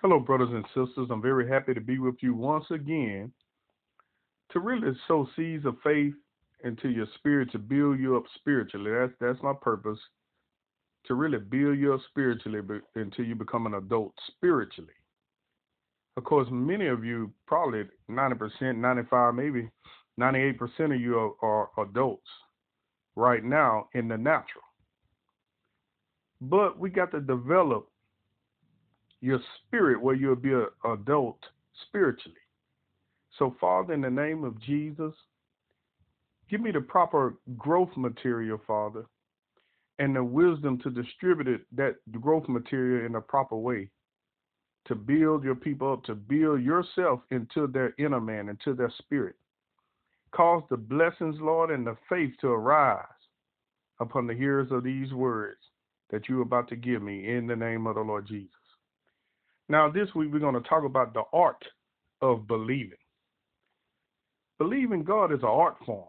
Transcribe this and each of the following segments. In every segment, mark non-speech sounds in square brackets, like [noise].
Hello, brothers and sisters. I'm very happy to be with you once again to really sow seeds of faith into your spirit to build you up spiritually. That's that's my purpose. To really build you up spiritually until you become an adult spiritually. Of course, many of you, probably 90%, 95, maybe 98% of you are, are adults right now in the natural. But we got to develop your spirit where you'll be an adult spiritually. So, Father, in the name of Jesus, give me the proper growth material, Father, and the wisdom to distribute it, that growth material in a proper way to build your people up, to build yourself into their inner man, into their spirit. Cause the blessings, Lord, and the faith to arise upon the hearers of these words that you're about to give me in the name of the Lord Jesus. Now, this week we're going to talk about the art of believing. Believing God is an art form.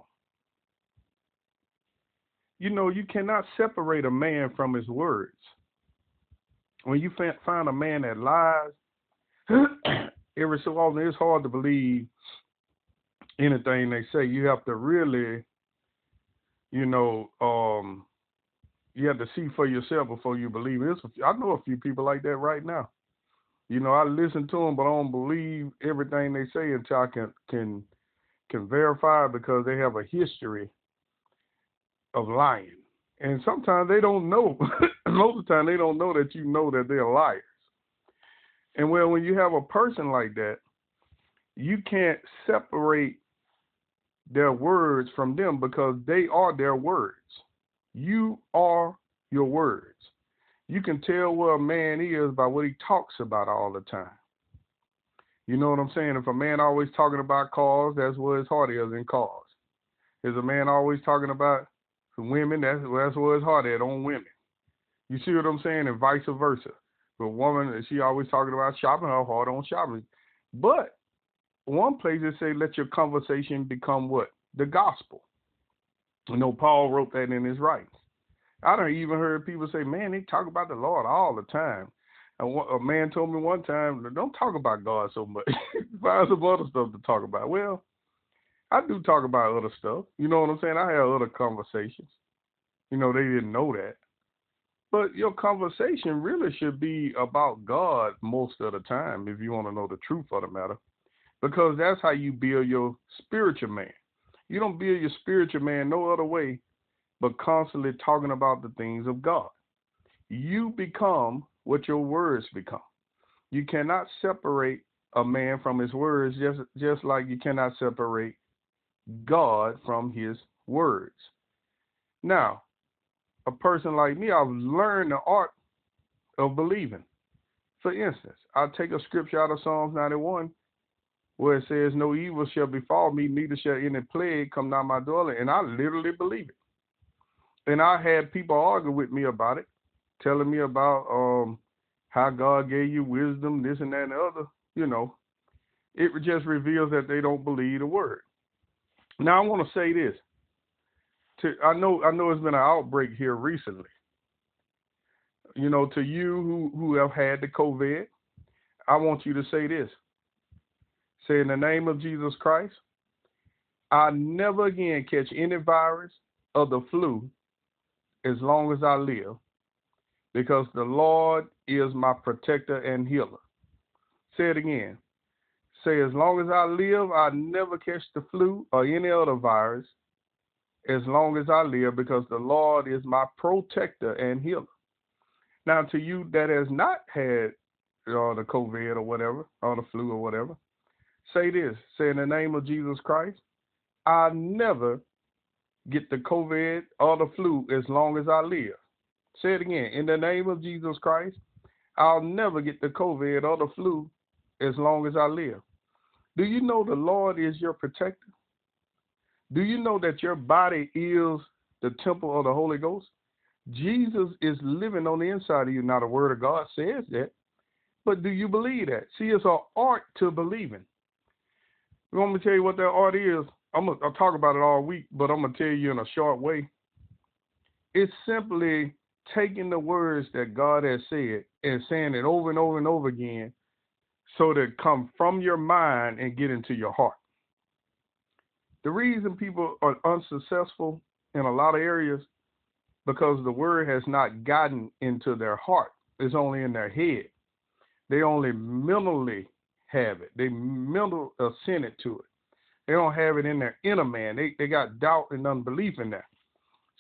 You know, you cannot separate a man from his words. When you find a man that lies, [clears throat] every so often it's hard to believe anything they say. You have to really, you know, um, you have to see for yourself before you believe. It's, I know a few people like that right now. You know, I listen to them, but I don't believe everything they say until I can can can verify because they have a history of lying. And sometimes they don't know. [laughs] Most of the time, they don't know that you know that they're liars. And well, when you have a person like that, you can't separate their words from them because they are their words. You are your words. You can tell where a man is by what he talks about all the time. You know what I'm saying? If a man always talking about cars, that's where his heart is in cars. Is a man always talking about women, that's that's where his heart is on women. You see what I'm saying? And vice versa. A woman, she always talking about shopping, her heart on shopping. But one place they say, let your conversation become what? The gospel. You know, Paul wrote that in his writings. I don't even heard people say, man, they talk about the Lord all the time. And a man told me one time, don't talk about God so much. [laughs] Find some other stuff to talk about. Well, I do talk about other stuff. You know what I'm saying? I have other conversations. You know, they didn't know that. But your conversation really should be about God most of the time if you want to know the truth of the matter. Because that's how you build your spiritual man. You don't build your spiritual man no other way but constantly talking about the things of God. You become what your words become. You cannot separate a man from his words just just like you cannot separate God from his words. Now, a person like me, I've learned the art of believing. For instance, I'll take a scripture out of Psalms 91 where it says, No evil shall befall me, neither shall any plague come nigh my dwelling. And I literally believe it. And I had people argue with me about it, telling me about um, how God gave you wisdom, this and that and the other. You know, it just reveals that they don't believe the word. Now I want to say this. To I know I know it's been an outbreak here recently. You know, to you who who have had the COVID, I want you to say this. Say in the name of Jesus Christ, I never again catch any virus of the flu as long as I live, because the Lord is my protector and healer. Say it again. Say, as long as I live, I never catch the flu or any other virus as long as I live, because the Lord is my protector and healer. Now, to you that has not had uh, the COVID or whatever, or the flu or whatever, say this say, in the name of Jesus Christ, I never get the COVID or the flu as long as I live. Say it again. In the name of Jesus Christ, I'll never get the COVID or the flu as long as I live. Do you know the Lord is your protector? Do you know that your body is the temple of the Holy Ghost? Jesus is living on the inside of you. Now, the Word of God says that, but do you believe that? See, it's an art to believing. You want me to tell you what that art is? I'm gonna I'll talk about it all week, but I'm gonna tell you in a short way. It's simply taking the words that God has said and saying it over and over and over again so that come from your mind and get into your heart. The reason people are unsuccessful in a lot of areas because the word has not gotten into their heart. It's only in their head. They only mentally have it. They mental uh, assented to it. They don't have it in their inner man. They they got doubt and unbelief in that.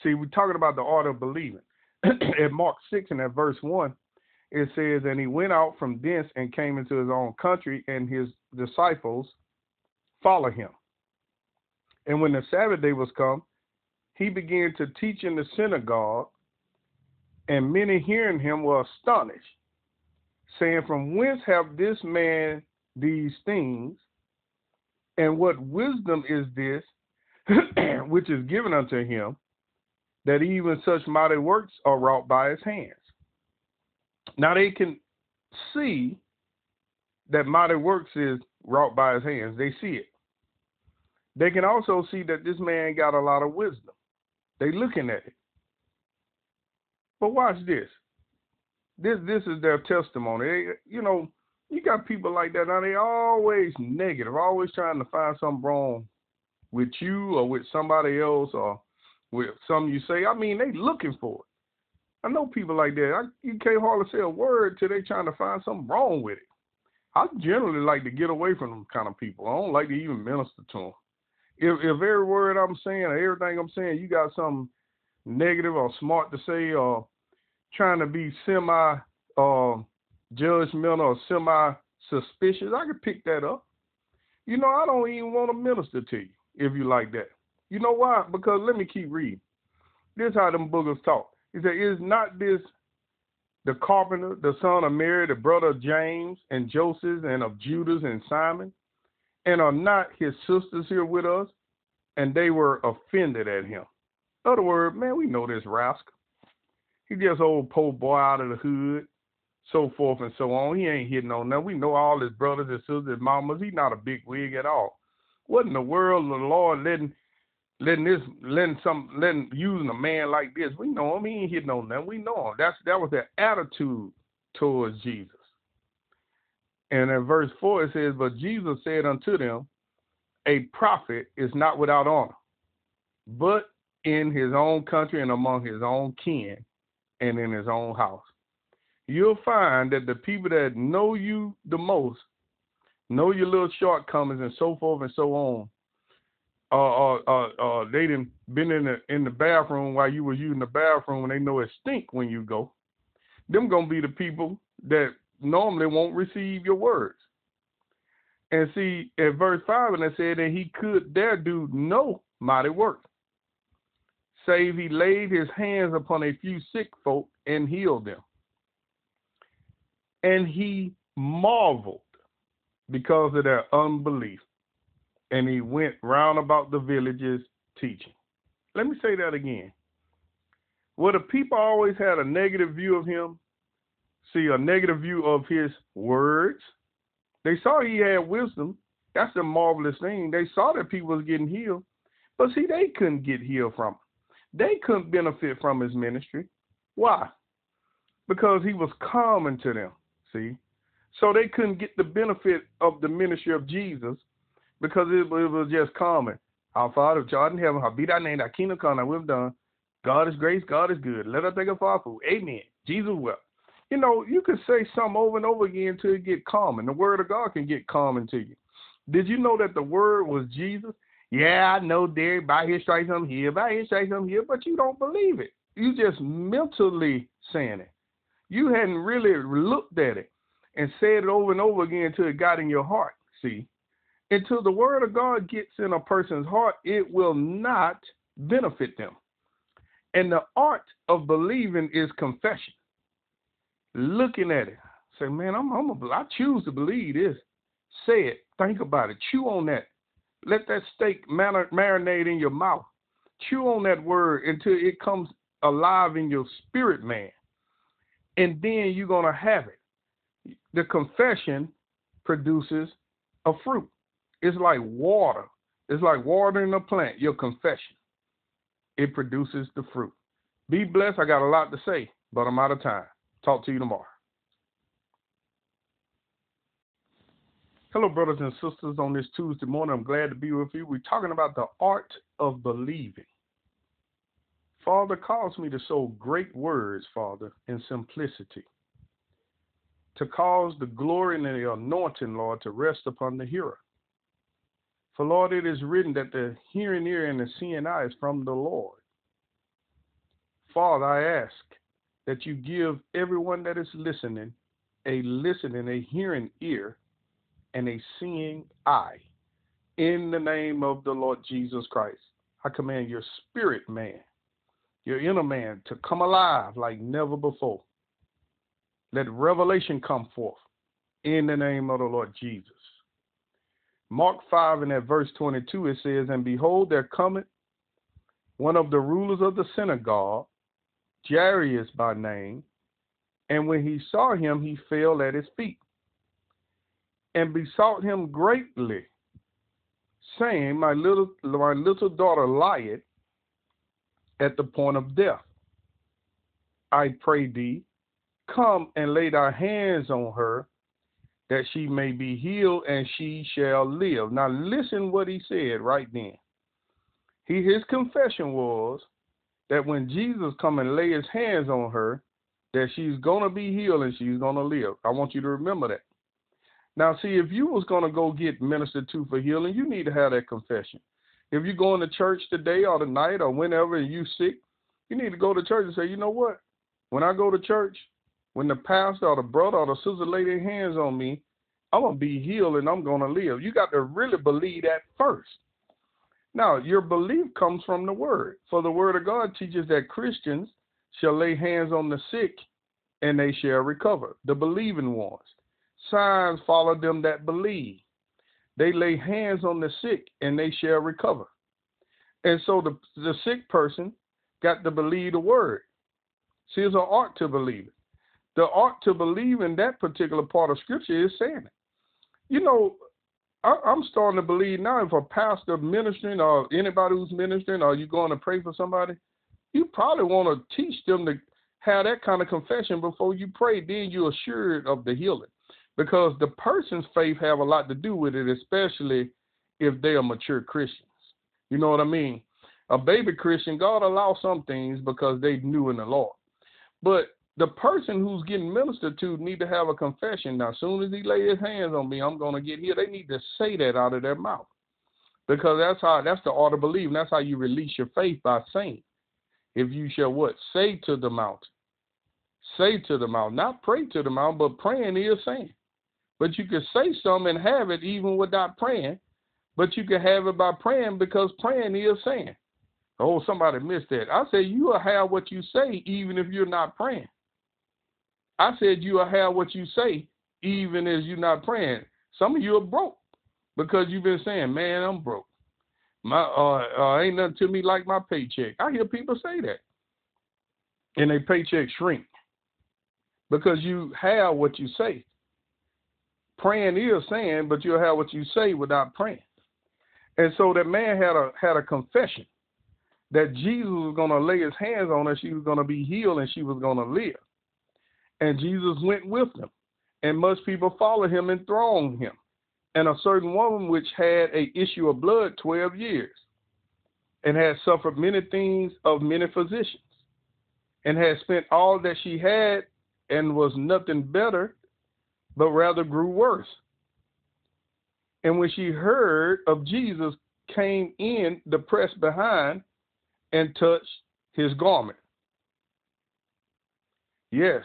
See, we're talking about the art of believing. [clears throat] at Mark 6 and at verse 1, it says, And he went out from thence and came into his own country, and his disciples follow him. And when the Sabbath day was come, he began to teach in the synagogue, and many hearing him were astonished, saying, From whence have this man these things? And what wisdom is this [clears throat] which is given unto him, that even such mighty works are wrought by his hands? Now they can see that mighty works is wrought by his hands. They see it. They can also see that this man got a lot of wisdom. They looking at it. But watch this. This this is their testimony. They, you know, got people like that now. They always negative, always trying to find something wrong with you or with somebody else or with something you say. I mean, they looking for it. I know people like that. I, you can't hardly say a word till they trying to find something wrong with it. I generally like to get away from them kind of people. I don't like to even minister to them if if every word I'm saying or everything I'm saying, you got something negative or smart to say or trying to be semi uh, judgmental or semi suspicious, I can pick that up. You know, I don't even want to minister to you if you like that. You know why? Because let me keep reading. This how them boogers talk. He said, Is not this the carpenter, the son of Mary, the brother of James and Joseph and of Judas and Simon? and are not his sisters here with us? And they were offended at him. In other words, man, we know this rascal. He just old poor boy out of the hood, so forth and so on. He ain't hitting on nothing. We know all his brothers and sisters, mamas. He's not a big wig at all. What in the world the Lord letting letting this letting some letting using a man like this? We know him. He ain't hitting on nothing. We know him. That's that was their attitude towards Jesus. And in verse 4 it says, But Jesus said unto them, A prophet is not without honor, but in his own country and among his own kin and in his own house. You'll find that the people that know you the most, know your little shortcomings and so forth and so on, uh, uh, uh, they done been in the in the bathroom while you was using the bathroom and they know it stink when you go. Them gonna be the people that normally won't receive your words. And see, at verse 5, and it said that he could there do no mighty work, save he laid his hands upon a few sick folk and healed them. And he marveled because of their unbelief. And he went round about the villages teaching. Let me say that again. Well, the people always had a negative view of him, see a negative view of his words. They saw he had wisdom. That's a marvelous thing. They saw that people was getting healed. But see, they couldn't get healed from him. They couldn't benefit from his ministry. Why? Because he was common to them. See? So they couldn't get the benefit of the ministry of Jesus because it, it was just common. Our Father, art in heaven, how be thy name, thy kingdom come, thy will done. God is grace, God is good. Let us take a food. Amen. Jesus well you know, you could say something over and over again until it get common. The word of God can get common to you. Did you know that the word was Jesus? Yeah, I know, Derek. By his stripes I'm here. By his stripes I'm here. But you don't believe it. You just mentally saying it. You hadn't really looked at it and said it over and over again until it got in your heart. See, until the word of God gets in a person's heart, it will not benefit them. And the art of believing is confession looking at it, say, man, I'm, I'm a, I choose to believe this. Say it. Think about it. Chew on that. Let that steak marinate in your mouth. Chew on that word until it comes alive in your spirit, man. And then you're going to have it. The confession produces a fruit. It's like water. It's like watering a plant, your confession. It produces the fruit. Be blessed. I got a lot to say, but I'm out of time. Talk to you tomorrow. Hello, brothers and sisters, on this Tuesday morning. I'm glad to be with you. We're talking about the art of believing. Father calls me to sow great words, Father, in simplicity, to cause the glory and the anointing, Lord, to rest upon the hearer. For, Lord, it is written that the hearing ear and the seeing eye is from the Lord. Father, I ask that you give everyone that is listening a listening, a hearing ear and a seeing eye. In the name of the Lord Jesus Christ, I command your spirit man, your inner man, to come alive like never before. Let revelation come forth in the name of the Lord Jesus. Mark 5 and at verse 22 it says, And behold, there cometh one of the rulers of the synagogue, Jairus by name, and when he saw him, he fell at his feet and besought him greatly, saying, My little my little daughter lieth at the point of death. I pray thee, come and lay thy hands on her, that she may be healed and she shall live. Now listen what he said right then. He his confession was that when Jesus come and lay his hands on her, that she's gonna be healed and she's gonna live. I want you to remember that. Now, see, if you was going to go get ministered to for healing, you need to have that confession. If you're going to church today or tonight or whenever and you sick, you need to go to church and say, you know what? When I go to church, when the pastor or the brother or the sister lay their hands on me, I'm going to be healed and I'm going to live. You got to really believe that first. Now, your belief comes from the word. For the word of God teaches that Christians shall lay hands on the sick and they shall recover, the believing ones signs follow them that believe. They lay hands on the sick and they shall recover. And so the, the sick person got to believe the word. See, it's an art to believe it. The art to believe in that particular part of scripture is saying it. You know, I, am starting to believe now if a pastor ministering or anybody who's ministering or you going to pray for somebody, you probably want to teach them to have that kind of confession before you pray. Then you're assured of the healing because the person's faith have a lot to do with it, especially if they are mature Christians. You know what I mean? A baby Christian, God allow some things because they new in the Lord. But the person who's getting ministered to need to have a confession. Now, as soon as he lay his hands on me, I'm going to get healed. They need to say that out of their mouth because that's how that's the art of believing. That's how you release your faith by saying. If you shall what say to the mountain, say to the mountain, not pray to the mountain, but praying is saying. But you could say something and have it even without praying. But you can have it by praying because praying is saying. Oh, somebody missed that. I said you will have what you say even if you're not praying. I said you will have what you say even as you're not praying. Some of you are broke because you've been saying, "Man, I'm broke. My uh, uh, ain't nothing to me like my paycheck." I hear people say that, and their paycheck shrink because you have what you say praying is saying, but you'll have what you say without praying. And so that man had a had a confession that Jesus was going to lay his hands on her, she was going to be healed, and she was going to live. And Jesus went with them, and much people followed him and thronged him. And a certain woman which had a issue of blood twelve years, and had suffered many things of many physicians, and had spent all that she had, and was nothing better but rather grew worse. And when she heard of Jesus, came in the press behind and touched his garment. Yes,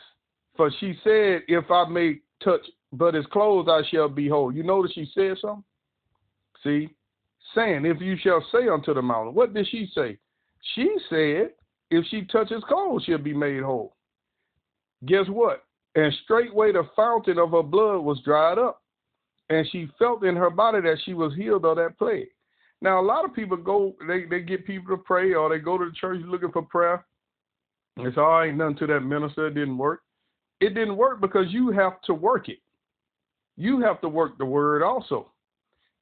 for she said, If I may touch but his clothes, I shall be whole. You notice she said something? See, saying, If you shall say unto the mountain, what did she say? She said, If she touches clothes, she'll be made whole. Guess what? And straightway the fountain of her blood was dried up. And she felt in her body that she was healed of that plague. Now, a lot of people go, they, they get people to pray or they go to the church looking for prayer. It's all right, nothing to that minister. It didn't work. It didn't work because you have to work it. You have to work the word also.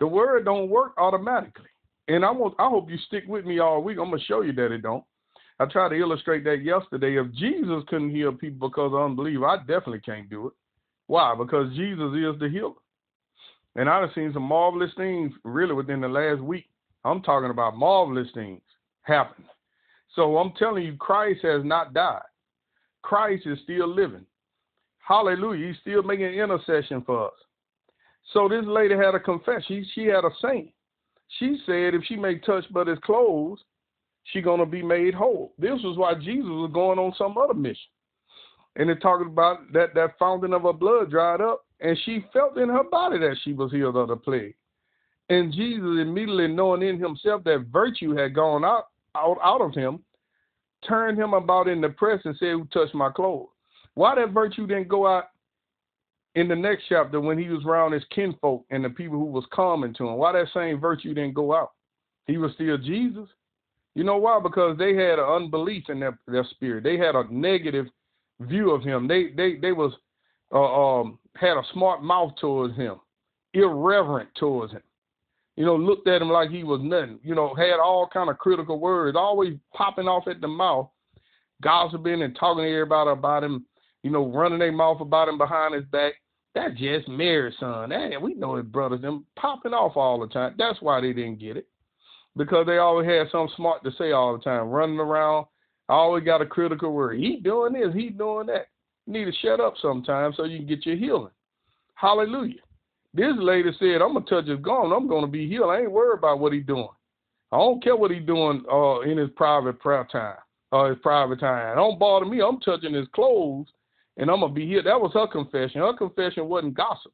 The word don't work automatically. And I want I hope you stick with me all week. I'm gonna show you that it don't. I tried to illustrate that yesterday. If Jesus couldn't heal people because of unbelief, I definitely can't do it. Why? Because Jesus is the healer. And I've seen some marvelous things really within the last week. I'm talking about marvelous things happen. So I'm telling you, Christ has not died. Christ is still living. Hallelujah. He's still making intercession for us. So this lady had a confession. She, she had a saint. She said if she may touch but his clothes, she gonna be made whole. This was why Jesus was going on some other mission. And it talking about that that fountain of her blood dried up, and she felt in her body that she was healed of the plague. And Jesus, immediately knowing in himself that virtue had gone out out, out of him, turned him about in the press and said, Who touched my clothes? Why that virtue didn't go out in the next chapter when he was around his kinfolk and the people who was coming to him? Why that same virtue didn't go out? He was still Jesus. You know why? Because they had an unbelief in their, their spirit. They had a negative view of him. They they they was uh, um, had a smart mouth towards him, irreverent towards him. You know, looked at him like he was nothing. You know, had all kind of critical words, always popping off at the mouth, gossiping and talking to everybody about him. You know, running their mouth about him behind his back. That's just Mary's son. Hey, we know his brothers. Them popping off all the time. That's why they didn't get it because they always had something smart to say all the time, running around. I always got a critical word. He doing this, he doing that. You need to shut up sometimes so you can get your healing. Hallelujah. This lady said, I'm gonna touch his garment, I'm gonna be healed. I ain't worried about what he's doing. I don't care what he's doing uh, in his private prayer time or uh, his private time. It don't bother me. I'm touching his clothes and I'm gonna be healed. That was her confession. Her confession wasn't gossip.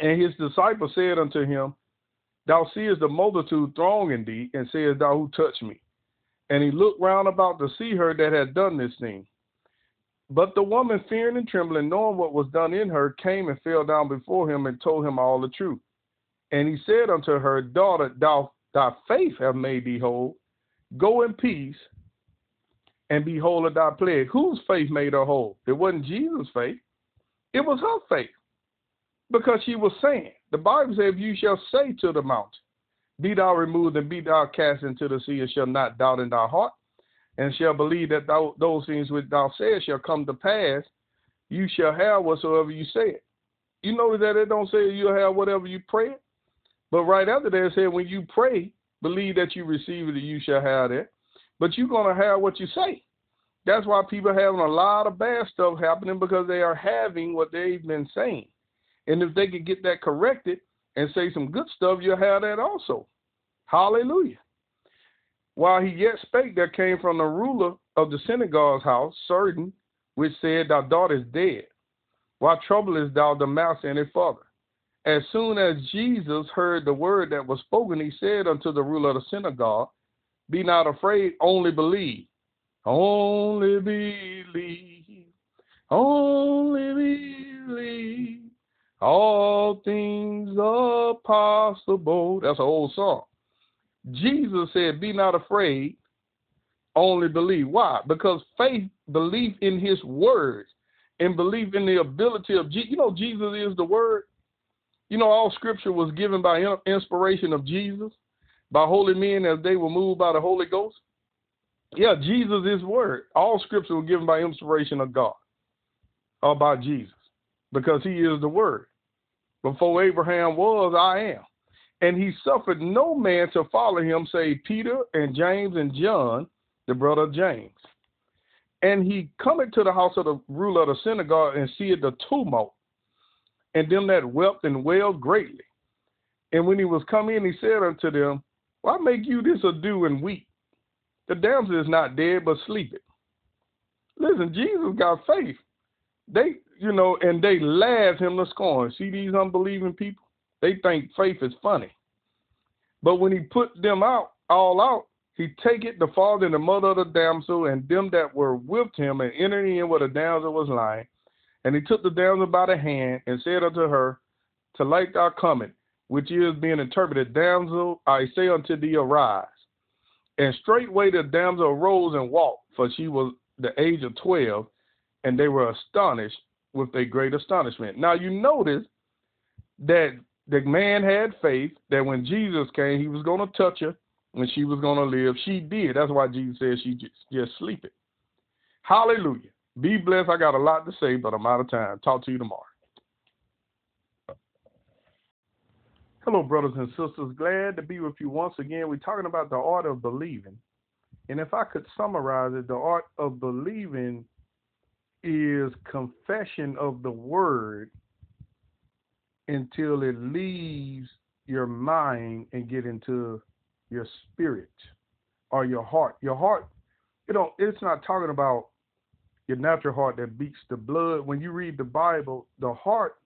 And his disciples said unto him, Thou seest the multitude thronging thee, and sayest thou who touched me? And he looked round about to see her that had done this thing. But the woman, fearing and trembling, knowing what was done in her, came and fell down before him and told him all the truth. And he said unto her, Daughter, thou, thy faith have made thee whole. Go in peace and be whole of thy plague. Whose faith made her whole? It wasn't Jesus' faith. It was her faith. Because she was saying, the Bible says, if you shall say to the mountain, be thou removed and be thou cast into the sea, and shall not doubt in thy heart, and shall believe that thou, those things which thou sayest shall come to pass, you shall have whatsoever you say. You notice that it don't say you'll have whatever you pray. But right after that, it said when you pray, believe that you receive it, and you shall have it. But you're gonna have what you say. That's why people having a lot of bad stuff happening because they are having what they've been saying. And if they could get that corrected and say some good stuff, you'll have that also. Hallelujah. While he yet spake, there came from the ruler of the synagogue's house certain which said, Thy daughter is dead. Why troublest thou the master any further? As soon as Jesus heard the word that was spoken, he said unto the ruler of the synagogue, Be not afraid, only believe. Only believe. Only believe. All things are possible. That's an old song. Jesus said, Be not afraid, only believe. Why? Because faith, belief in his words, and belief in the ability of Jesus. You know, Jesus is the word. You know, all scripture was given by inspiration of Jesus, by holy men as they were moved by the Holy Ghost. Yeah, Jesus is word. All scripture was given by inspiration of God or by Jesus because he is the word. Before Abraham was, I am. And he suffered no man to follow him, save Peter and James and John, the brother of James. And he cometh to the house of the ruler of the synagogue and seeth the tumult, and them that wept and wailed greatly. And when he was come in, he said unto them, Why make you this ado and weep? The damsel is not dead, but sleepeth. Listen, Jesus got faith. They you know, and they laugh him to scorn. See these unbelieving people? They think faith is funny. But when he put them out, all out, he take it the father and the mother of the damsel and them that were with him and entered in where the damsel was lying. And he took the damsel by the hand and said unto her, Talitha cumi, which is being interpreted, Damsel, I say unto thee, arise. And straightway the damsel arose and walked, for she was the age of twelve, and they were astonished with a great astonishment. Now you notice that the man had faith that when Jesus came, he was going to touch her and she was going to live. She did. That's why Jesus said she just, just sleep it. Hallelujah. Be blessed. I got a lot to say, but I'm out of time. Talk to you tomorrow. Hello, brothers and sisters. Glad to be with you once again. We're talking about the art of believing. And if I could summarize it, the art of believing is confession of the word until it leaves your mind and get into your spirit or your heart. Your heart, you know, it's not talking about your natural heart that beats the blood. When you read the Bible, the heart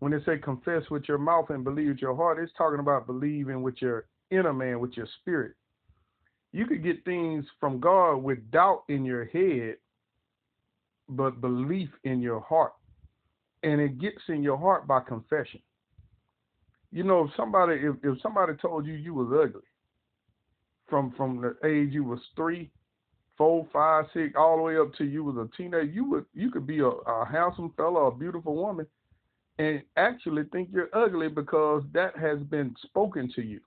when they say confess with your mouth and believe with your heart, it's talking about believing with your inner man, with your spirit. You could get things from God with doubt in your head, but belief in your heart. And it gets in your heart by confession. You know, if somebody if, if somebody told you you was ugly from from the age you was three, four, five, six, all the way up to you was a teenager, you would you could be a, a handsome fella, a beautiful woman, and actually think you're ugly because that has been spoken to you.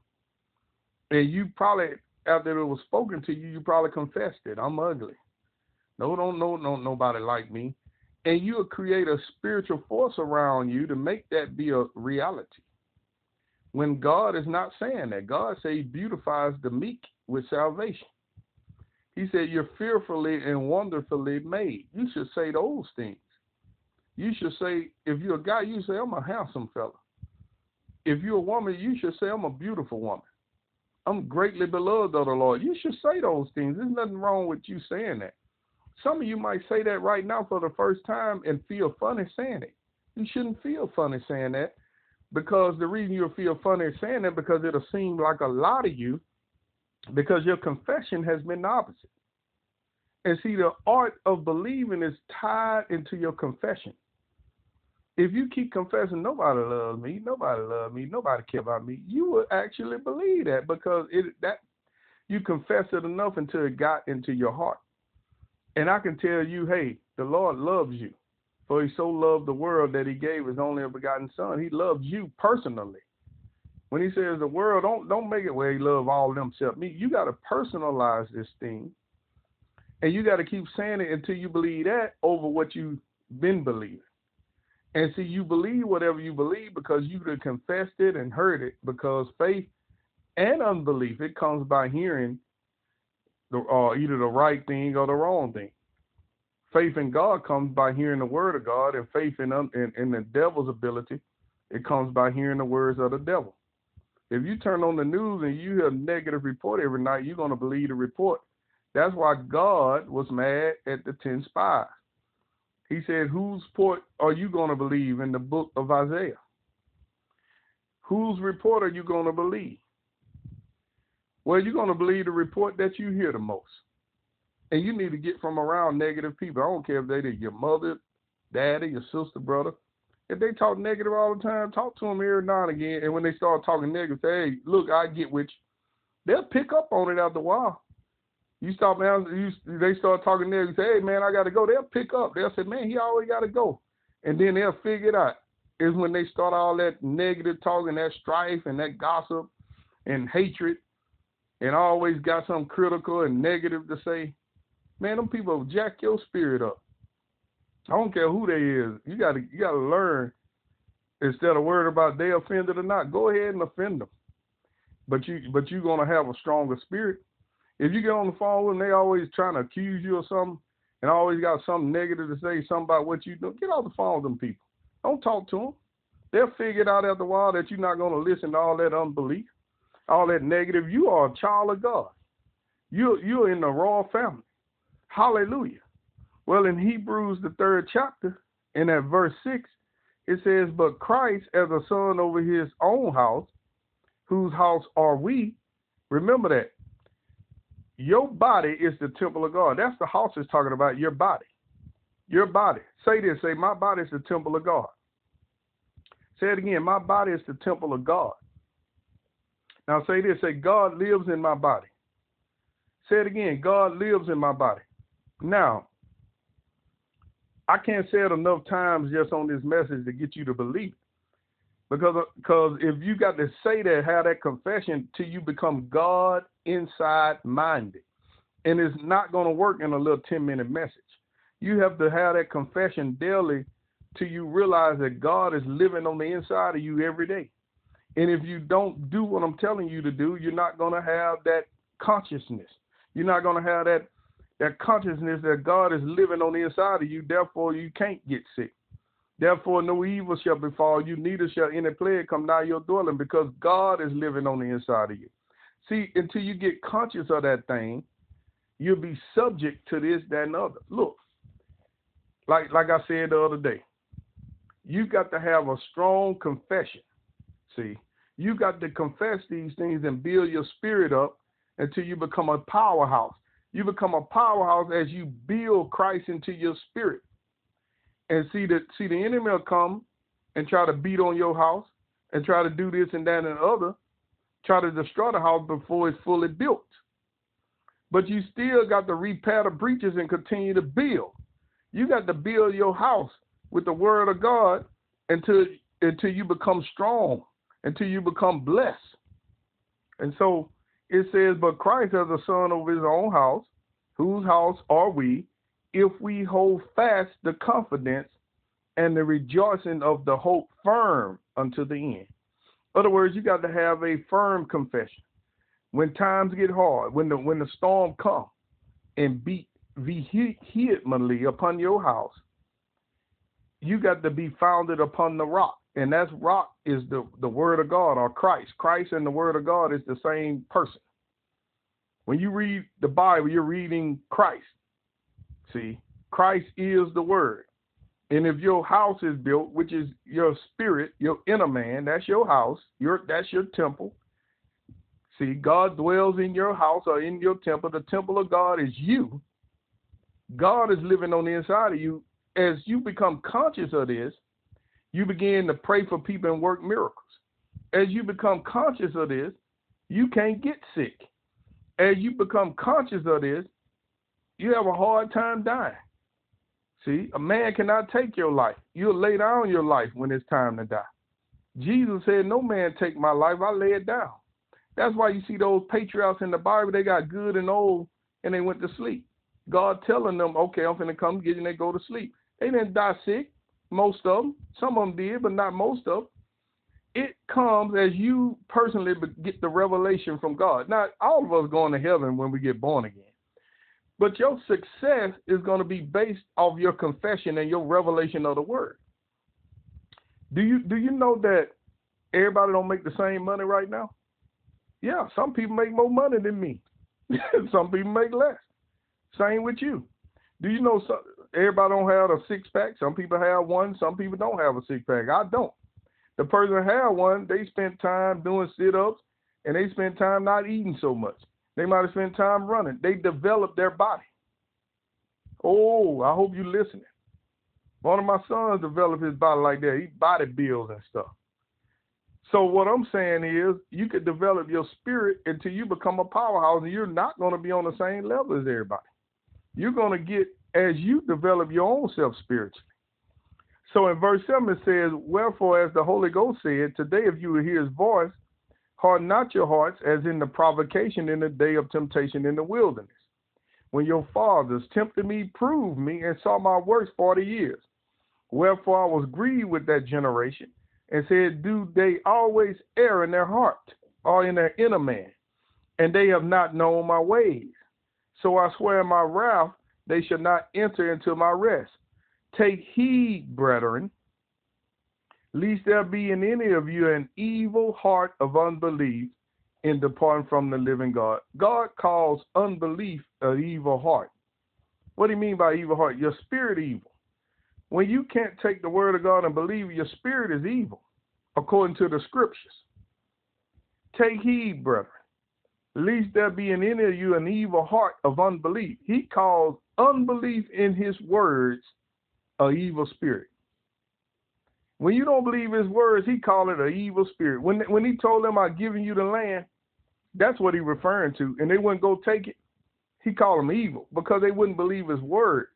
And you probably, after it was spoken to you, you probably confessed it. I'm ugly. No, don't no, no, nobody like me. And you'll create a spiritual force around you to make that be a reality. When God is not saying that, God says He beautifies the meek with salvation. He said, You're fearfully and wonderfully made. You should say those things. You should say, if you're a guy, you say, I'm a handsome fella. If you're a woman, you should say, I'm a beautiful woman. I'm greatly beloved of the Lord. You should say those things. There's nothing wrong with you saying that. Some of you might say that right now for the first time and feel funny saying it. You shouldn't feel funny saying that because the reason you'll feel funny saying that because it'll seem like a lie to you because your confession has been the opposite. And see, the art of believing is tied into your confession if you keep confessing nobody loves me, nobody loves me, nobody care about me, you will actually believe that because it that you confess it enough until it got into your heart. And I can tell you, hey, the Lord loves you. For he so loved the world that he gave his only begotten son. He loves you personally. When he says the world, don't don't make it where he love all of them except me. You got to personalize this thing. And you got to keep saying it until you believe that over what you've been believing. And see, you believe whatever you believe because you have confessed it and heard it. Because faith and unbelief, it comes by hearing the, uh, either the right thing or the wrong thing. Faith in God comes by hearing the word of God, and faith in, in, in the devil's ability, it comes by hearing the words of the devil. If you turn on the news and you hear a negative report every night, you're going to believe the report. That's why God was mad at the 10 spies. He said, Whose report are you going to believe in the book of Isaiah? Whose report are you going to believe? Well, you're going to believe the report that you hear the most. And you need to get from around negative people. I don't care if they're your mother, daddy, your sister, brother. If they talk negative all the time, talk to them every now and again. And when they start talking negative, say, hey, look, I get with you. They'll pick up on it after a while. You stop down, you they start talking. You say, "Hey man, I got to go." They'll pick up. They'll say, "Man, he already got to go," and then they'll figure it out. Is when they start all that negative talking, that strife, and that gossip, and hatred, and always got something critical and negative to say. Man, them people jack your spirit up. I don't care who they is. You gotta you gotta learn instead of worried about they offended or not. Go ahead and offend them. But you but you're gonna have a stronger spirit if you get on the phone with them, they always trying to accuse you of something and always got something negative to say, something about what you do. Get off the phone with them people. Don't talk to them. They'll figure it out after a while that you're not to listen to all that unbelief, all that negative. You are a child of God. You you're in the royal family. Hallelujah. Well, in Hebrews the third chapter, in that verse six, it says, "But Christ as a son over his own house, whose house are we?" Remember that your body is the temple of God. That's the house is talking about, your body. Your body. Say this, say, my body is the temple of God. Say it again, my body is the temple of God. Now say this, say, God lives in my body. Say it again, God lives in my body. Now, I can't say it enough times just on this message to get you to believe Because, because if you got to say that, have that confession till you become God inside minded. And it's not going to work in a little 10 minute message. You have to have that confession daily till you realize that God is living on the inside of you every day. And if you don't do what I'm telling you to do, you're not going to have that consciousness. You're not going to have that that consciousness that God is living on the inside of you. Therefore, you can't get sick. Therefore, no evil shall befall you, neither shall any plague come nigh your dwelling, because God is living on the inside of you. See, until you get conscious of that thing, you'll be subject to this, that, and other. Look, like like I said the other day, you got to have a strong confession. See, you got to confess these things and build your spirit up until you become a powerhouse. You become a powerhouse as you build Christ into your spirit. And see that see the enemy will come and try to beat on your house and try to do this and that and other, try to destroy the house before it's fully built. But you still got to repair the breaches and continue to build. You got to build your house with the word of God until until you become strong, until you become blessed. And so it says, But Christ has a son over his own house, whose house are we, if we hold fast the confidence and the rejoicing of the hope firm unto the end. In other words, you got to have a firm confession. When times get hard, when the when the storm come and beat vehemently upon your house, you got to be founded upon the rock. And that rock is the, the word of God or Christ. Christ and the word of God is the same person. When you read the Bible, you're reading Christ. See, Christ is the word. And if your house is built, which is your spirit, your inner man, that's your house, your that's your temple. See, God dwells in your house or in your temple. The temple of God is you. God is living on the inside of you. As you become conscious of this, you begin to pray for people and work miracles. As you become conscious of this, you can't get sick. As you become conscious of this, you have a hard time dying. See, a man cannot take your life. You'll lay down your life when it's time to die. Jesus said, No man take my life, I lay it down. That's why you see those patriarchs in the Bible, they got good and old and they went to sleep. God telling them, Okay, I'm gonna come get you and they go to sleep. They didn't die sick, most of them. Some of them did, but not most of them. It comes as you personally get the revelation from God. Not all of us going to heaven when we get born again. But your success is going to be based off your confession and your revelation of the word. Do you do you know that everybody don't make the same money right now? Yeah, some people make more money than me. [laughs] some people make less. Same with you. Do you know everybody don't have a six pack? Some people have one. Some people don't have a six pack. I don't. The person have one, they spent time doing sit ups and they spent time not eating so much. They might have spent time running. They developed their body. Oh, I hope you're listening. One of my sons developed his body like that. He body builds and stuff. So what I'm saying is you could develop your spirit until you become a powerhouse and you're not going to be on the same level as everybody. You're going to get as you develop your own self spiritually. So in verse 7 it says, Wherefore, as the Holy Ghost said, Today if you hear his voice, Harden not your hearts as in the provocation in the day of temptation in the wilderness. When your fathers tempted me, proved me, and saw my works forty years. Wherefore I was grieved with that generation, and said, Do they always err in their heart, or in their inner man? And they have not known my ways. So I swear in my wrath, they shall not enter into my rest. Take heed, brethren, lest there be in any of you an evil heart of unbelief in departing from the living God. God calls unbelief an evil heart. What do you mean by evil heart? Your spirit evil. When you can't take the word of God and believe, your spirit is evil, according to the scriptures. Take heed, brethren, lest there be in any of you an evil heart of unbelief. He calls unbelief in his words a evil spirit. When you don't believe his words, he called it an evil spirit. When when he told them, "I've given you the land," that's what he referring to, and they wouldn't go take it. He called them evil because they wouldn't believe his words.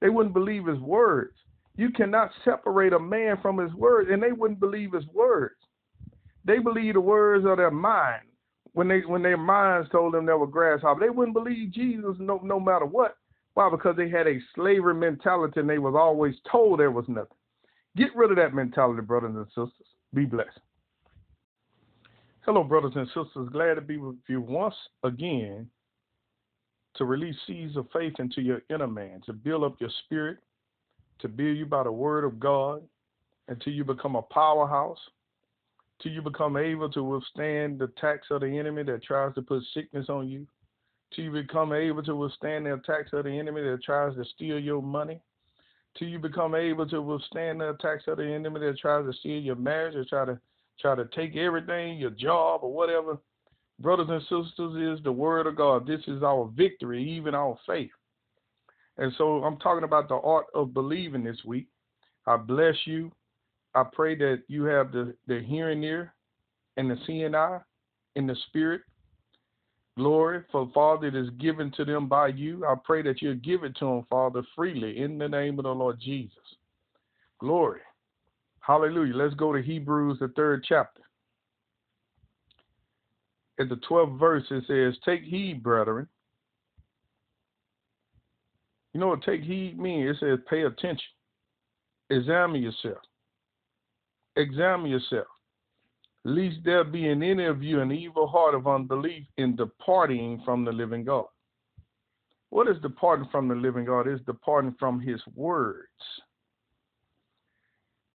They wouldn't believe his words. You cannot separate a man from his words, and they wouldn't believe his words. They believe the words of their mind. When they when their minds told them they were grasshopper, they wouldn't believe Jesus no no matter what. Why? Because they had a slavery mentality and they was always told there was nothing. Get rid of that mentality, brothers and sisters. Be blessed. Hello, brothers and sisters. Glad to be with you once again to release seeds of faith into your inner man, to build up your spirit, to build you by the word of God until you become a powerhouse, till you become able to withstand the attacks of the enemy that tries to put sickness on you, till you become able to withstand the attacks of the enemy that tries to steal your money, till you become able to withstand the attacks of the enemy that tries to steal your marriage or try to try to take everything, your job or whatever. Brothers and sisters, is the word of God. This is our victory, even our faith. And so I'm talking about the art of believing this week. I bless you. I pray that you have the, the hearing ear and the seeing eye in the spirit. Glory for Father it is given to them by you. I pray that you give it to them, Father, freely in the name of the Lord Jesus. Glory. Hallelujah. Let's go to Hebrews, the third chapter. At the 12th verse, it says, Take heed, brethren. You know what take heed means? It says, Pay attention. Examine yourself. Examine yourself. Lest there be in any of you an evil heart of unbelief in departing from the living God. What is departing from the living God? Is departing from his words.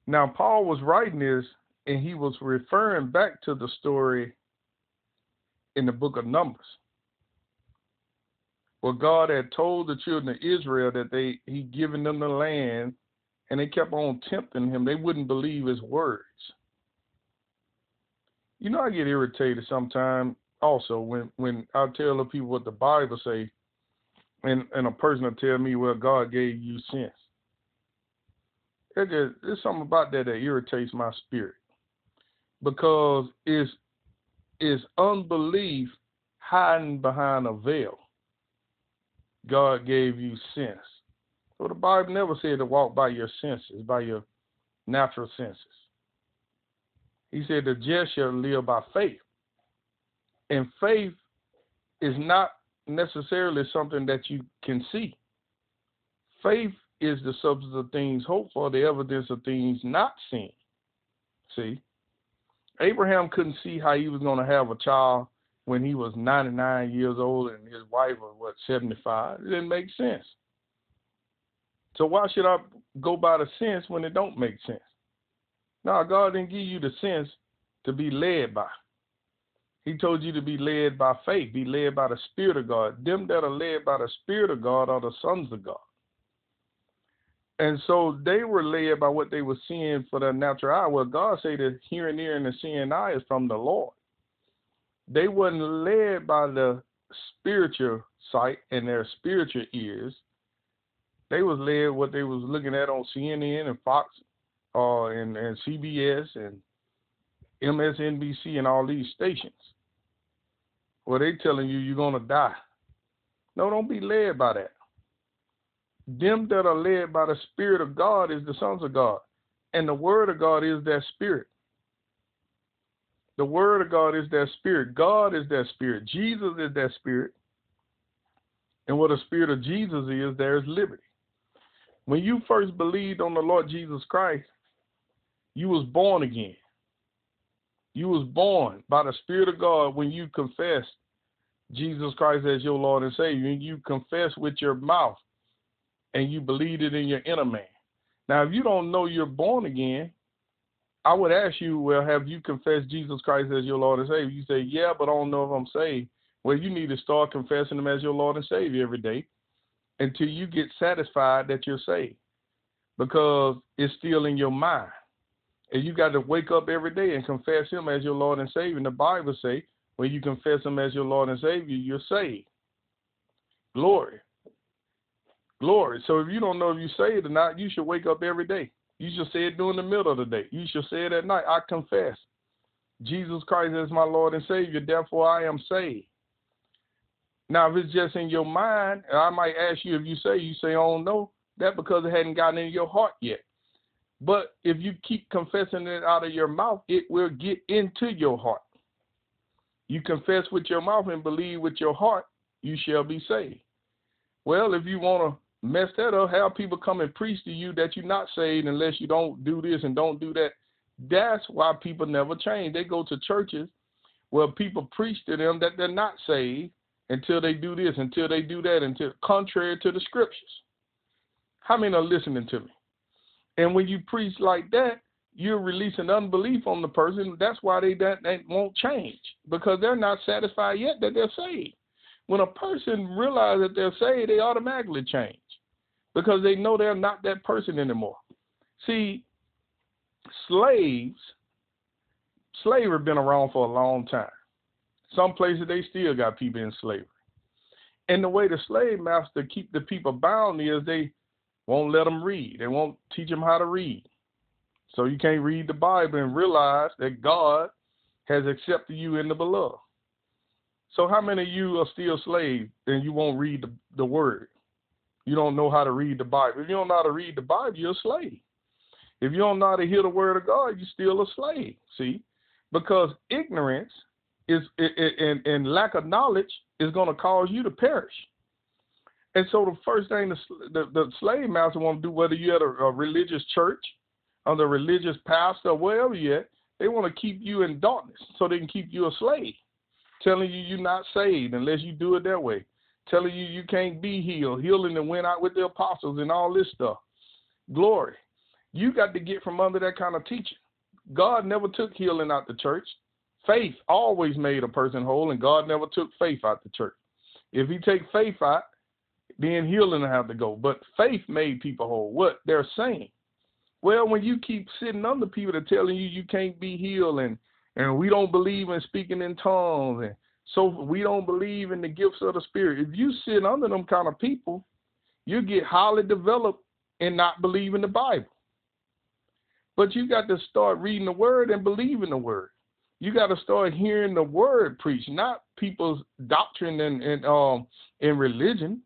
Now, Paul was writing this and he was referring back to the story in the book of Numbers. Where God had told the children of Israel that they he given them the land and they kept on tempting him. They wouldn't believe his words. You know, I get irritated sometimes also when, when I tell the people what the Bible say and, and a person will tell me, well, God gave you sense. It just, there's something about that that irritates my spirit because it's, it's unbelief hiding behind a veil. God gave you sense. So the Bible never said to walk by your senses, by your natural senses. He said the just shall live by faith. And faith is not necessarily something that you can see. Faith is the substance of things hoped for, the evidence of things not seen. See? Abraham couldn't see how he was going to have a child when he was 99 years old and his wife was, what, 75. It didn't make sense. So why should I go by the sense when it don't make sense? No, God didn't give you the sense to be led by. He told you to be led by faith, be led by the Spirit of God. Them that are led by the Spirit of God are the sons of God. And so they were led by what they were seeing for their natural eye. Well, God said the hearing ear and the seeing eye is from the Lord. They wasn't led by the spiritual sight and their spiritual ears. They was led what they was looking at on CNN and Fox uh, and, and CBS and MSNBC and all these stations. Well, they telling you you're gonna die. No, don't be led by that. Them that are led by the Spirit of God is the sons of God. And the Word of God is that Spirit. The Word of God is that Spirit. God is that Spirit. Jesus is that Spirit. And what the Spirit of Jesus is, there is liberty. When you first believed on the Lord Jesus Christ, you was born again. You was born by the Spirit of God when you confessed Jesus Christ as your Lord and Savior. And you confess with your mouth and you believe it in your inner man. Now, if you don't know you're born again, I would ask you, well, have you confessed Jesus Christ as your Lord and Savior? You say, yeah, but I don't know if I'm saved. Well, you need to start confessing Him as your Lord and Savior every day until you get satisfied that you're saved because it's still in your mind. And you got to wake up every day and confess Him as your Lord and Savior. And the Bible say, when you confess Him as your Lord and Savior, you're saved. Glory. Glory. So if you don't know if you're saved or not, you should wake up every day. You should say it during the middle of the day. You should say it at night. I confess Jesus Christ is my Lord and Savior. Therefore, I am saved. Now, if it's just in your mind, and I might ask you if you say, you say, oh no, that because it hadn't gotten in your heart yet. But if you keep confessing it out of your mouth, it will get into your heart. You confess with your mouth and believe with your heart, you shall be saved. Well, if you want to mess that up, have people come and preach to you that you're not saved unless you don't do this and don't do that. That's why people never change. They go to churches Well, people preach to them that they're not saved until they do this, until they do that, until contrary to the scriptures. How many are listening to me? And when you preach like that, you're releasing unbelief on the person. That's why they that they won't change because they're not satisfied yet that they're saved. When a person realizes that they're saved, they automatically change because they know they're not that person anymore. See, slaves, slavery been around for a long time. Some places they still got people in slavery. And the way the slave master keep the people bound is they won't let them read. They won't teach them how to read. So you can't read the Bible and realize that God has accepted you in the beloved. So how many of you are still slaves and you won't read the, the word? You don't know how to read the Bible. If you don't know how to read the Bible, you're a slave. If you don't know how to hear the word of God, you're still a slave. See? Because ignorance is and, and lack of knowledge is going to cause you to perish. And so the first thing the, the, the slave master want to do, whether you're at a, a religious church, under a religious pastor, or wherever you're at, they want to keep you in darkness so they can keep you a slave, telling you you're not saved unless you do it that way, telling you you can't be healed, healing and went out with the apostles and all this stuff. Glory. You got to get from under that kind of teaching. God never took healing out the church. Faith always made a person whole, and God never took faith out the church. If He take faith out, then healing will have to go. But faith made people whole. What they're saying. Well, when you keep sitting under people that telling you you can't be healed and and we don't believe in speaking in tongues and so we don't believe in the gifts of the spirit. If you sit under them kind of people, you get highly developed and not believe in the Bible. But you got to start reading the word and believing the word you got to start hearing the word preached, not people's doctrine and, and um and religion.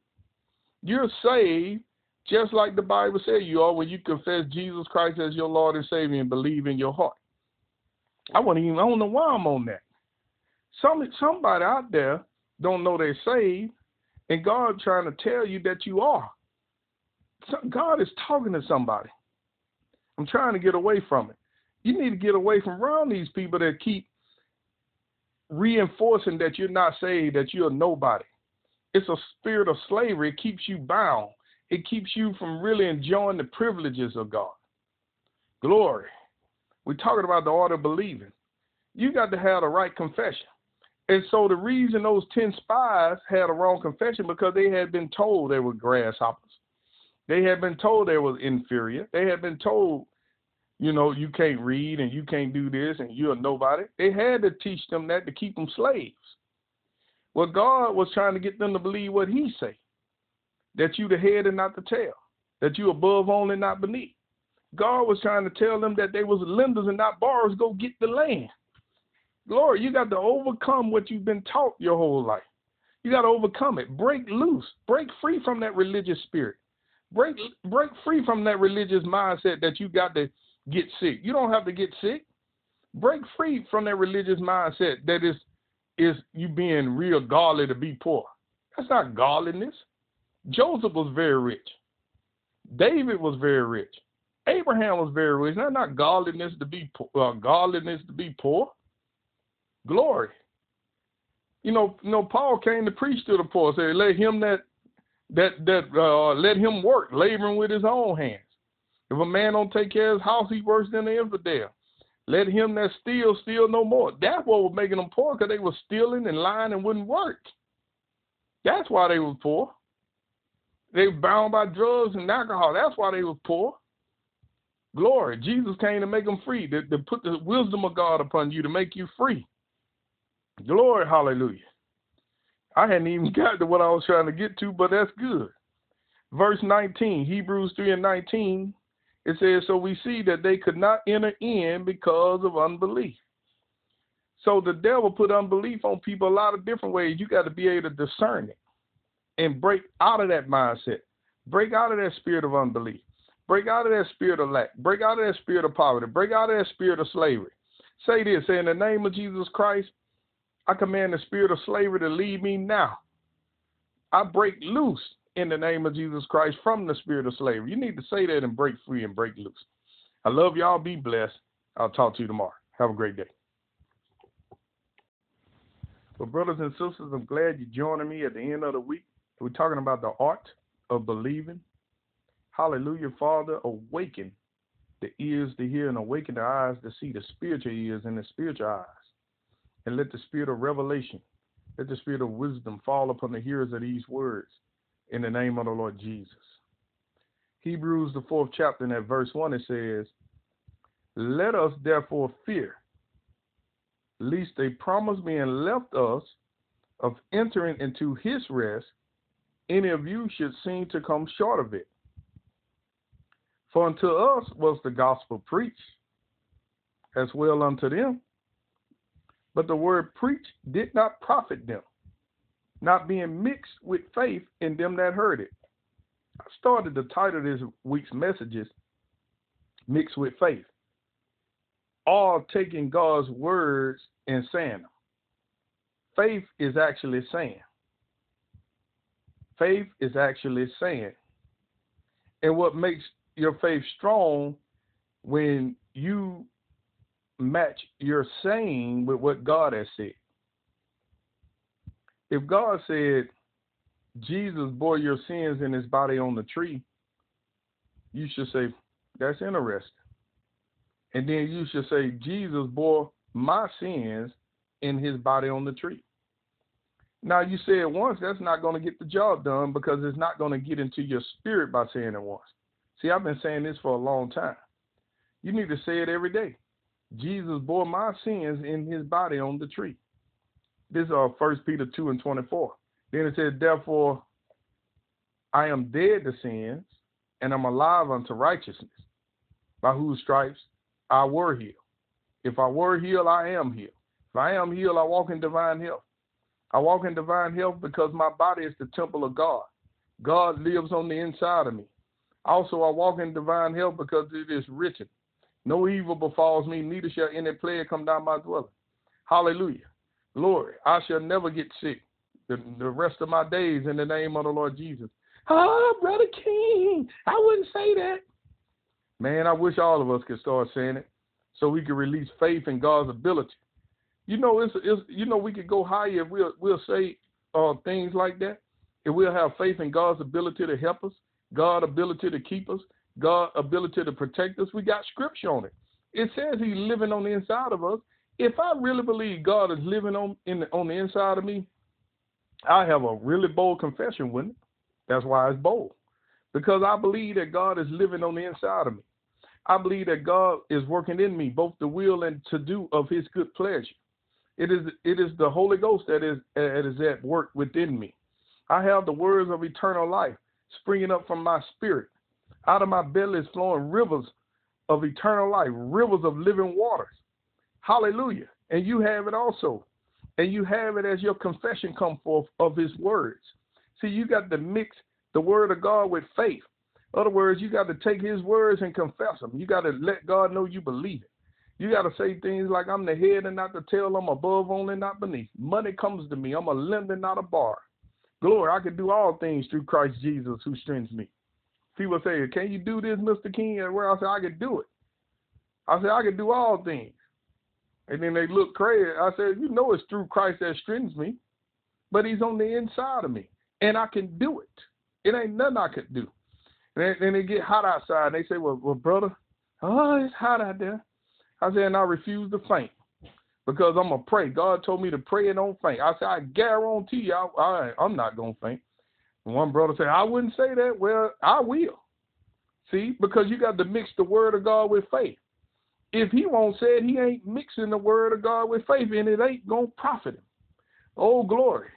You're saved just like the Bible said you are when you confess Jesus Christ as your Lord and Savior and believe in your heart. I wouldn't even I don't know why I'm on that. Some somebody out there don't know they're saved, and God trying to tell you that you are. God is talking to somebody. I'm trying to get away from it. You need to get away from around these people that keep reinforcing that you're not saved, that you're nobody. It's a spirit of slavery. It keeps you bound. It keeps you from really enjoying the privileges of God. Glory. We're talking about the art of believing. You got to have the right confession. And so the reason those 10 spies had a wrong confession because they had been told they were grasshoppers. They had been told they were inferior. They had been told you know, you can't read and you can't do this and you're nobody. They had to teach them that to keep them slaves. Well, God was trying to get them to believe what He say, that you the head and not the tail, that you above only not beneath. God was trying to tell them that they was lenders and not borrowers. Go get the land. Glory, you got to overcome what you've been taught your whole life. You got to overcome it. Break loose. Break free from that religious spirit. Break break free from that religious mindset that you got to get sick. You don't have to get sick. Break free from that religious mindset that is is you being real godly to be poor. That's not godliness. Joseph was very rich. David was very rich. Abraham was very rich. That's not godliness to be poor, uh, godliness to be poor. Glory. You know, you know, Paul came to preach to the poor. Say, let him that that that uh, let him work, laboring with his own hands. If a man don't take care of his house, he worse than the infidel. Let him that steal steal no more. That's what was making them poor, because they were stealing and lying and wouldn't work. That's why they were poor. They were bound by drugs and alcohol. That's why they were poor. Glory. Jesus came to make them free, to, to put the wisdom of God upon you to make you free. Glory, hallelujah. I hadn't even [laughs] got to what I was trying to get to, but that's good. Verse 19, Hebrews 3 and 19 it says, So we see that they could not enter in because of unbelief. So the devil put unbelief on people a lot of different ways. You got to be able to discern it and break out of that mindset. Break out of that spirit of unbelief. Break out of that spirit of lack. Break out of that spirit of poverty. Break out of that spirit of slavery. Say this say, in the name of Jesus Christ, I command the spirit of slavery to leave me now. I break loose in the name of Jesus Christ from the spirit of slavery. You need to say that and break free and break loose. I love y'all. Be blessed. I'll talk to you tomorrow. Have a great day. But, brothers and sisters, I'm glad you're joining me at the end of the week. We're talking about the art of believing. Hallelujah, Father. Awaken the ears to hear and awaken the eyes to see the spiritual ears and the spiritual eyes. And let the spirit of revelation, let the spirit of wisdom fall upon the hearers of these words in the name of the Lord Jesus. Hebrews, the fourth chapter, and at verse 1, it says, Let us therefore fear, lest a promise being left us of entering into his rest, any of you should seem to come short of it. For unto us was the gospel preached, as well unto them. But the word preached did not profit them, not being mixed with faith in them that heard it. I started the title of this week's messages, Mixed with Faith. All taking God's words and saying them. Faith is actually saying. Faith is actually saying. And what makes your faith strong when you match your saying with what God has said. If God said, Jesus bore your sins in his body on the tree, you should say, that's interesting. And then you should say, Jesus bore my sins in his body on the tree. Now, you say it once, that's not going to get the job done because it's not going to get into your spirit by saying it once. See, I've been saying this for a long time. You need to say it every day. Jesus bore my sins in his body on the tree. This is uh, 1 Peter 2 and 24. Then it says, Therefore, I am dead to sins, and I am alive unto righteousness, by whose stripes I were healed. If I were healed, I am healed. If I am healed, I walk in divine health. I walk in divine health because my body is the temple of God. God lives on the inside of me. Also, I walk in divine health because it is written, No evil befalls me, neither shall any plague come down my dwelling. Hallelujah. Glory. I shall never get sick the, the rest of my days in the name of the Lord Jesus. Oh, Brother King, I wouldn't say that. Man, I wish all of us could start saying it so we could release faith in God's ability. You know, it's, it's you know we could go higher if we'll we'll say uh, things like that. If we'll have faith in God's ability to help us, God's ability to keep us, God's ability to protect us. We got scripture on it. It says He's living on the inside of us. If I really believe God is living on in the, on the inside of me, I have a really bold confession with it. That's why it's bold. Because I believe that God is living on the inside of me. I believe that God is working in me, both the will and to do of his good pleasure. It is it is the Holy Ghost that is that is at work within me. I have the words of eternal life springing up from my spirit. Out of my belly is flowing rivers of eternal life, rivers of living waters. Hallelujah. And you have it also and you have it as your confession come forth of his words. See, you got to mix the word of God with faith. In other words, you got to take his words and confess them. You got to let God know you believe it. You got to say things like, I'm the head and not the tail. I'm above only, not beneath. Money comes to me. I'm a lender, not a bar. Glory, I can do all things through Christ Jesus who strengthens me. People say, Can you do this, Mr. King? And where I say, I can do it. I say, I can do all things. And then they look crazy. I said, you know, it's through Christ that strengthens me, but He's on the inside of me, and I can do it. It ain't nothing I could do. And then they get hot outside. And they say, well, well, brother, oh, it's hot out there. I said, and I refuse to faint because I'm gonna pray. God told me to pray and don't faint. I said, I guarantee you, I, I, I'm not gonna faint. one brother said, I wouldn't say that. Well, I will. See, because you got to mix the word of God with faith if he won't say it, he ain't mixing the word of God with faith, and it ain't gonna profit him. Oh glory.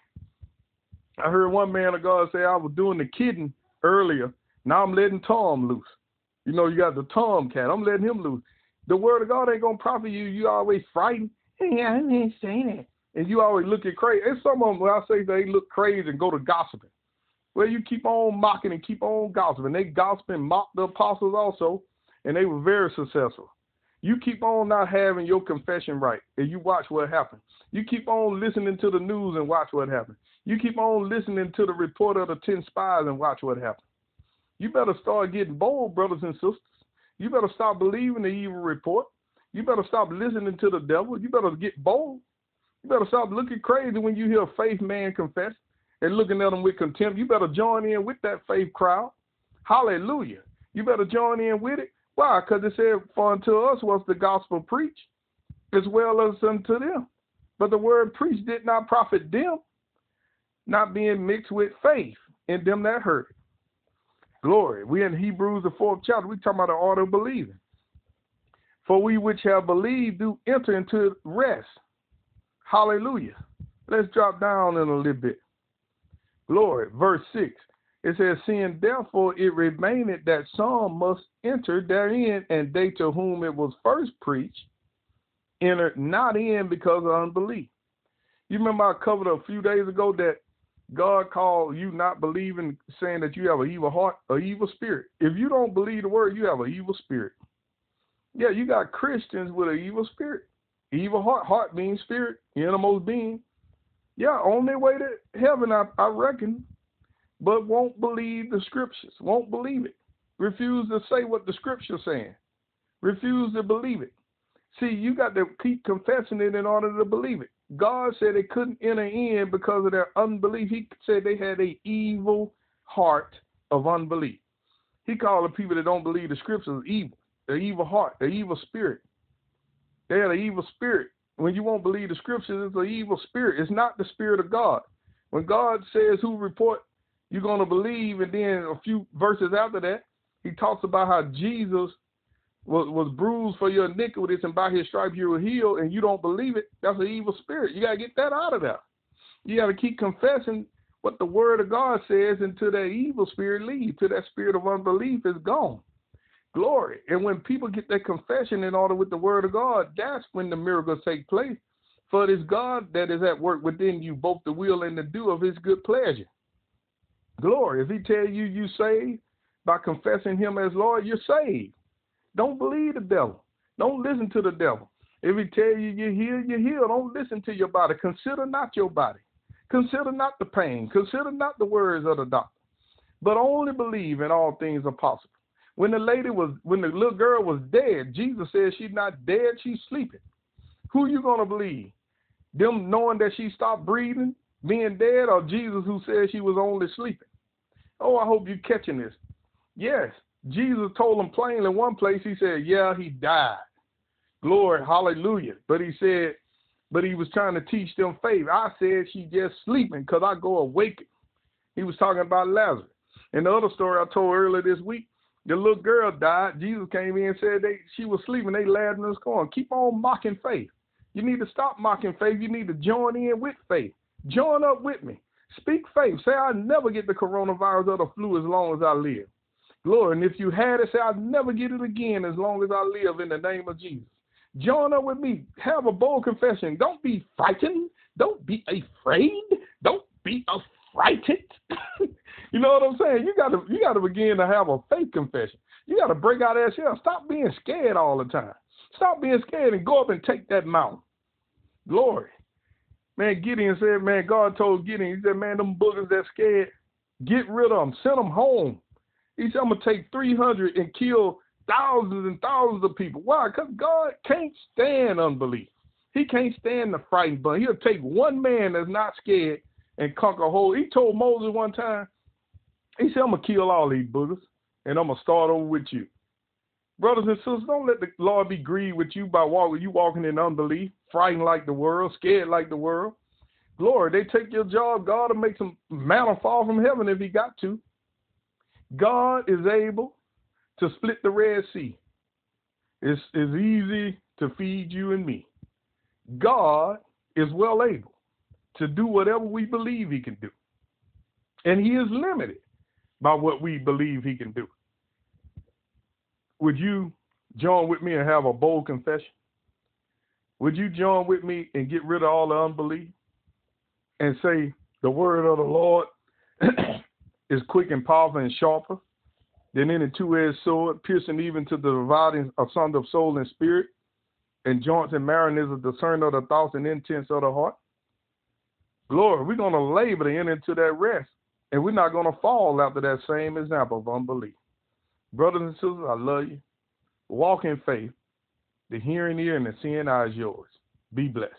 I heard one man of God say I was doing the kidding earlier. Now I'm letting Tom loose. You know, you got the Tom cat. I'm letting him loose. The word of God ain't gonna profit you. You always frightened. [laughs] Yeah, I ain't saying it. And you always looking crazy. And some of them, when I say they look crazy and go to gossiping. Well, you keep on mocking and keep on gossiping. They gossiping, mocked the apostles also, and they were very successful. You keep on not having your confession right, and you watch what happens. You keep on listening to the news and watch what happens. You keep on listening to the report of the 10 spies and watch what happens. You better start getting bold, brothers and sisters. You better stop believing the evil report. You better stop listening to the devil. You better get bold. You better stop looking crazy when you hear a faith man confess and looking at them with contempt. You better join in with that faith crowd. Hallelujah. You better join in with it. Why? Because it said, For unto us was the gospel preached, as well as unto them. But the word preached did not profit them, not being mixed with faith in them that heard. Glory. We in Hebrews, the fourth chapter, we talking about the order of believing. For we which have believed do enter into rest. Hallelujah. Let's drop down in a little bit. Glory. Verse 6. It says, Seeing therefore it remaineth that some must enter therein, and they to whom it was first preached entered not in because of unbelief. You remember I covered a few days ago that God called you not believing, saying that you have an evil heart, an evil spirit. If you don't believe the word, you have an evil spirit. Yeah, you got Christians with an evil spirit. Evil heart, heart means spirit, innermost being. Yeah, on their way to heaven, I, I reckon, but won't believe the scriptures, won't believe it. Refuse to say what the scripture's saying. Refuse to believe it. See, you got to keep confessing it in order to believe it. God said they couldn't enter in because of their unbelief. He said they had a evil heart of unbelief. He called the people that don't believe the scriptures evil, the evil heart, the evil spirit. They had an evil spirit. When you won't believe the scriptures, it's an evil spirit. It's not the spirit of God. When God says who report you're going to believe, and then a few verses after that, he talks about how Jesus was, was bruised for your iniquities, and by his stripes you were healed, and you don't believe it, that's an evil spirit. You got to get that out of there. You got to keep confessing what the word of God says until that evil spirit leaves, till that spirit of unbelief is gone. Glory. And when people get their confession in order with the word of God, that's when the miracles take place. For it is God that is at work within you, both the will and the do of his good pleasure. Glory. If he tell you you saved by confessing him as Lord, you're saved. Don't believe the devil. Don't listen to the devil. If he tell you you're healed, you're healed. Don't listen to your body. Consider not your body. Consider not the pain. Consider not the words of the doctor. But only believe in all things are possible. When the lady was, when the little girl was dead, Jesus said she's not dead, she's sleeping. Who you gonna believe? Them knowing that she stopped breathing, being dead, or Jesus who said she was only sleeping? Oh, I hope you're catching this. Yes, Jesus told them plainly in one place, he said, Yeah, he died. Glory, hallelujah. But he said, but he was trying to teach them faith. I said she just sleeping because I go awake. He was talking about Lazarus. And the other story I told earlier this week, the little girl died. Jesus came in and said they she was sleeping. They laughed in the scorn. Keep on mocking faith. You need to stop mocking faith. You need to join in with faith. Join up with me. Speak faith. Say I'll never get the coronavirus or the flu as long as I live. Glory. And if you had it, say, I'll never get it again as long as I live in the name of Jesus. Join up with me. Have a bold confession. Don't be frightened. Don't be afraid. Don't be affrighted. [laughs] you know what I'm saying? You gotta you gotta begin to have a faith confession. You gotta break out of that shell. Stop being scared all the time. Stop being scared and go up and take that mountain. Glory. Man, Gideon said, man, God told Gideon, he said, man, them boogers that scared, get rid of them. Send them home. He said, I'm going to take 300 and kill thousands and thousands of people. Why? Because God can't stand unbelief. He can't stand the frightened bunch. He'll take one man that's not scared and conquer a whole. He told Moses one time, he said, I'm going to kill all these boogers and I'm going to start over with you. Brothers and sisters, don't let the Lord be grieved with you by walking you walking in unbelief, frightened like the world, scared like the world. Glory, they take your job. God will make some manna fall from heaven if he got to. God is able to split the Red Sea. It's, it's easy to feed you and me. God is well able to do whatever we believe he can do. And he is limited by what we believe he can do. Would you join with me and have a bold confession? Would you join with me and get rid of all the unbelief and say, The word of the Lord [clears throat] is quick and powerful and sharper than any two-edged sword, piercing even to the dividing asunder of soul and spirit, and joints and marrow is a discerner of the thoughts and intents of the heart. Glory, we're going to labor to enter into that rest, and we're not going to fall after that same example of unbelief. Brothers and sisters, I love you. Walk in faith. The hearing ear and the seeing eye is yours. Be blessed.